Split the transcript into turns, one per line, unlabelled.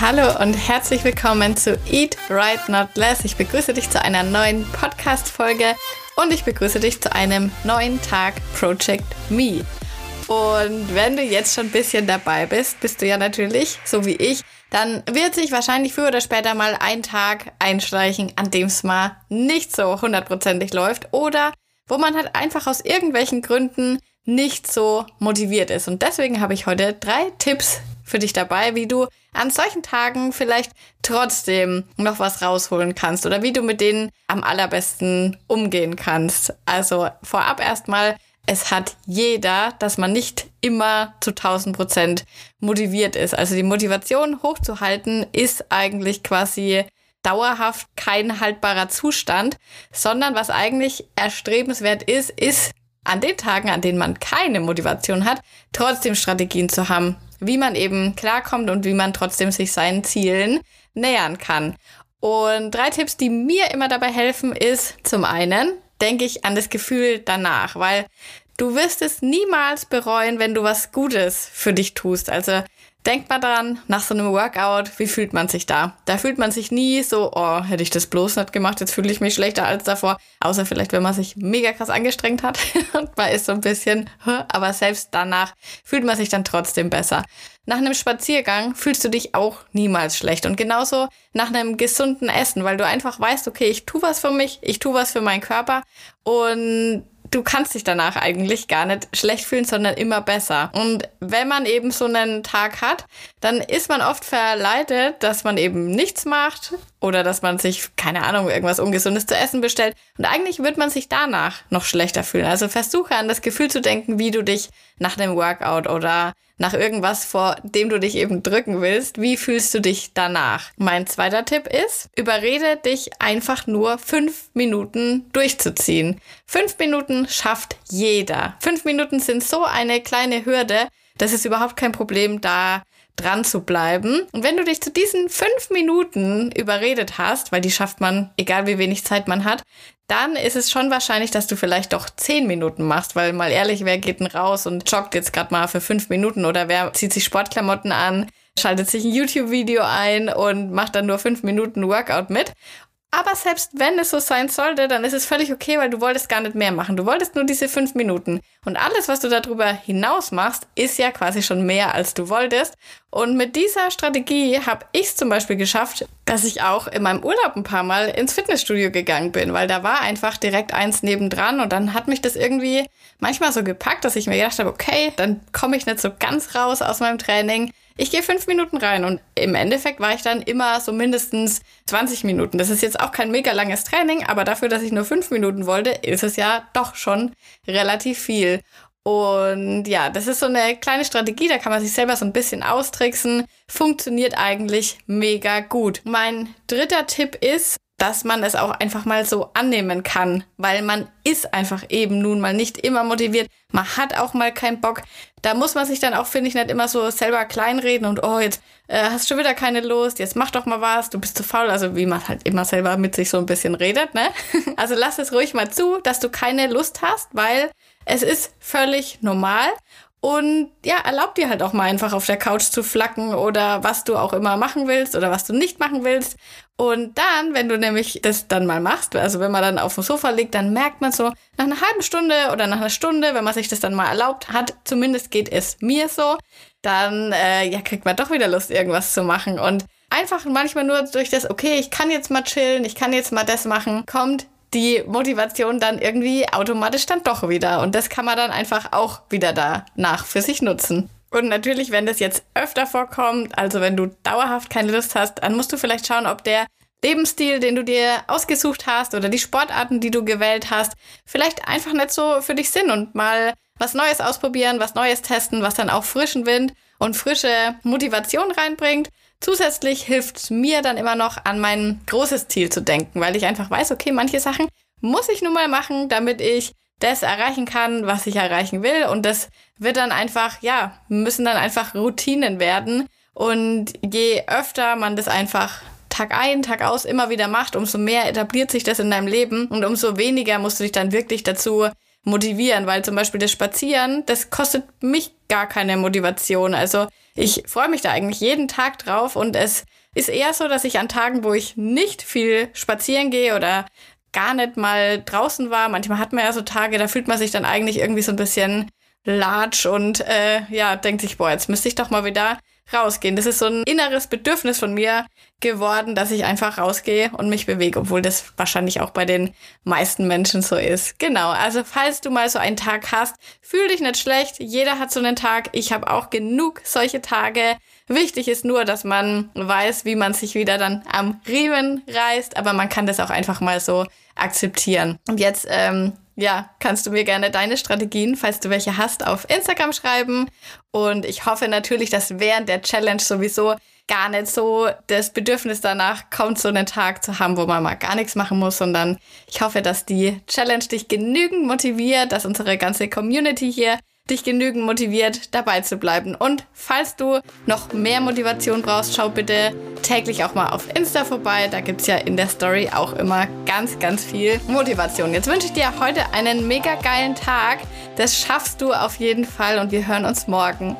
Hallo und herzlich willkommen zu Eat Right Not Less. Ich begrüße dich zu einer neuen Podcast-Folge und ich begrüße dich zu einem neuen Tag Project Me. Und wenn du jetzt schon ein bisschen dabei bist, bist du ja natürlich, so wie ich, dann wird sich wahrscheinlich früher oder später mal ein Tag einschleichen, an dem es mal nicht so hundertprozentig läuft oder wo man halt einfach aus irgendwelchen Gründen nicht so motiviert ist. Und deswegen habe ich heute drei Tipps für dich dabei, wie du an solchen Tagen vielleicht trotzdem noch was rausholen kannst oder wie du mit denen am allerbesten umgehen kannst. Also vorab erstmal, es hat jeder, dass man nicht immer zu 1000 Prozent motiviert ist. Also die Motivation hochzuhalten ist eigentlich quasi dauerhaft kein haltbarer Zustand, sondern was eigentlich erstrebenswert ist, ist an den Tagen, an denen man keine Motivation hat, trotzdem Strategien zu haben, wie man eben klarkommt und wie man trotzdem sich seinen Zielen nähern kann. Und drei Tipps, die mir immer dabei helfen, ist zum einen, denke ich an das Gefühl danach, weil du wirst es niemals bereuen, wenn du was Gutes für dich tust. Also Denkt mal dran, nach so einem Workout, wie fühlt man sich da? Da fühlt man sich nie so, oh, hätte ich das bloß nicht gemacht, jetzt fühle ich mich schlechter als davor. Außer vielleicht, wenn man sich mega krass angestrengt hat und man ist so ein bisschen, aber selbst danach fühlt man sich dann trotzdem besser. Nach einem Spaziergang fühlst du dich auch niemals schlecht. Und genauso nach einem gesunden Essen, weil du einfach weißt, okay, ich tu was für mich, ich tu was für meinen Körper und du kannst dich danach eigentlich gar nicht schlecht fühlen, sondern immer besser. Und wenn man eben so einen Tag hat, dann ist man oft verleitet, dass man eben nichts macht oder dass man sich, keine Ahnung, irgendwas Ungesundes zu essen bestellt. Und eigentlich wird man sich danach noch schlechter fühlen. Also versuche an das Gefühl zu denken, wie du dich nach einem Workout oder nach irgendwas, vor dem du dich eben drücken willst, wie fühlst du dich danach? Mein zweiter Tipp ist, überrede dich einfach nur fünf Minuten durchzuziehen. Fünf Minuten schafft jeder. Fünf Minuten sind so eine kleine Hürde, das ist überhaupt kein Problem, da dran zu bleiben. Und wenn du dich zu diesen fünf Minuten überredet hast, weil die schafft man, egal wie wenig Zeit man hat, dann ist es schon wahrscheinlich, dass du vielleicht doch zehn Minuten machst, weil mal ehrlich, wer geht denn raus und joggt jetzt gerade mal für fünf Minuten oder wer zieht sich Sportklamotten an, schaltet sich ein YouTube-Video ein und macht dann nur fünf Minuten Workout mit. Aber selbst wenn es so sein sollte, dann ist es völlig okay, weil du wolltest gar nicht mehr machen. Du wolltest nur diese fünf Minuten. Und alles, was du darüber hinaus machst, ist ja quasi schon mehr, als du wolltest. Und mit dieser Strategie habe ich es zum Beispiel geschafft, dass ich auch in meinem Urlaub ein paar Mal ins Fitnessstudio gegangen bin, weil da war einfach direkt eins nebendran und dann hat mich das irgendwie manchmal so gepackt, dass ich mir gedacht habe, okay, dann komme ich nicht so ganz raus aus meinem Training ich gehe fünf Minuten rein und im Endeffekt war ich dann immer so mindestens 20 Minuten. Das ist jetzt auch kein mega langes Training, aber dafür, dass ich nur fünf Minuten wollte, ist es ja doch schon relativ viel. Und ja, das ist so eine kleine Strategie, da kann man sich selber so ein bisschen austricksen. Funktioniert eigentlich mega gut. Mein dritter Tipp ist, dass man es auch einfach mal so annehmen kann, weil man ist einfach eben nun mal nicht immer motiviert. Man hat auch mal keinen Bock. Da muss man sich dann auch, finde ich, nicht immer so selber kleinreden und oh, jetzt äh, hast schon wieder keine Lust, jetzt mach doch mal was, du bist zu faul. Also wie man halt immer selber mit sich so ein bisschen redet, ne? Also lass es ruhig mal zu, dass du keine Lust hast, weil es ist völlig normal. Und ja, erlaub dir halt auch mal einfach auf der Couch zu flacken oder was du auch immer machen willst oder was du nicht machen willst. Und dann, wenn du nämlich das dann mal machst, also wenn man dann auf dem Sofa liegt, dann merkt man so nach einer halben Stunde oder nach einer Stunde, wenn man sich das dann mal erlaubt hat, zumindest geht es mir so, dann äh, ja, kriegt man doch wieder Lust, irgendwas zu machen. Und einfach manchmal nur durch das, okay, ich kann jetzt mal chillen, ich kann jetzt mal das machen, kommt die Motivation dann irgendwie automatisch dann doch wieder. Und das kann man dann einfach auch wieder danach für sich nutzen. Und natürlich, wenn das jetzt öfter vorkommt, also wenn du dauerhaft keine Lust hast, dann musst du vielleicht schauen, ob der Lebensstil, den du dir ausgesucht hast oder die Sportarten, die du gewählt hast, vielleicht einfach nicht so für dich sind und mal was Neues ausprobieren, was Neues testen, was dann auch frischen Wind und frische Motivation reinbringt. Zusätzlich hilft mir dann immer noch an mein großes Ziel zu denken, weil ich einfach weiß, okay, manche Sachen muss ich nun mal machen, damit ich das erreichen kann, was ich erreichen will. Und das wird dann einfach, ja, müssen dann einfach Routinen werden. Und je öfter man das einfach Tag ein, Tag aus immer wieder macht, umso mehr etabliert sich das in deinem Leben und umso weniger musst du dich dann wirklich dazu motivieren, weil zum Beispiel das Spazieren, das kostet mich gar keine Motivation. Also ich freue mich da eigentlich jeden Tag drauf und es ist eher so, dass ich an Tagen, wo ich nicht viel spazieren gehe oder gar nicht mal draußen war, manchmal hat man ja so Tage, da fühlt man sich dann eigentlich irgendwie so ein bisschen latsch und äh, ja, denkt sich, boah, jetzt müsste ich doch mal wieder rausgehen. Das ist so ein inneres Bedürfnis von mir geworden, dass ich einfach rausgehe und mich bewege, obwohl das wahrscheinlich auch bei den meisten Menschen so ist. Genau, also falls du mal so einen Tag hast, fühl dich nicht schlecht. Jeder hat so einen Tag. Ich habe auch genug solche Tage. Wichtig ist nur, dass man weiß, wie man sich wieder dann am Riemen reißt, aber man kann das auch einfach mal so akzeptieren. Und jetzt ähm, ja, kannst du mir gerne deine Strategien, falls du welche hast, auf Instagram schreiben. Und ich hoffe natürlich, dass während der Challenge sowieso gar nicht so das Bedürfnis danach kommt, so einen Tag zu haben, wo man mal gar nichts machen muss, sondern ich hoffe, dass die Challenge dich genügend motiviert, dass unsere ganze Community hier dich genügend motiviert, dabei zu bleiben. Und falls du noch mehr Motivation brauchst, schau bitte täglich auch mal auf Insta vorbei. Da gibt es ja in der Story auch immer ganz, ganz viel Motivation. Jetzt wünsche ich dir heute einen mega geilen Tag. Das schaffst du auf jeden Fall und wir hören uns morgen.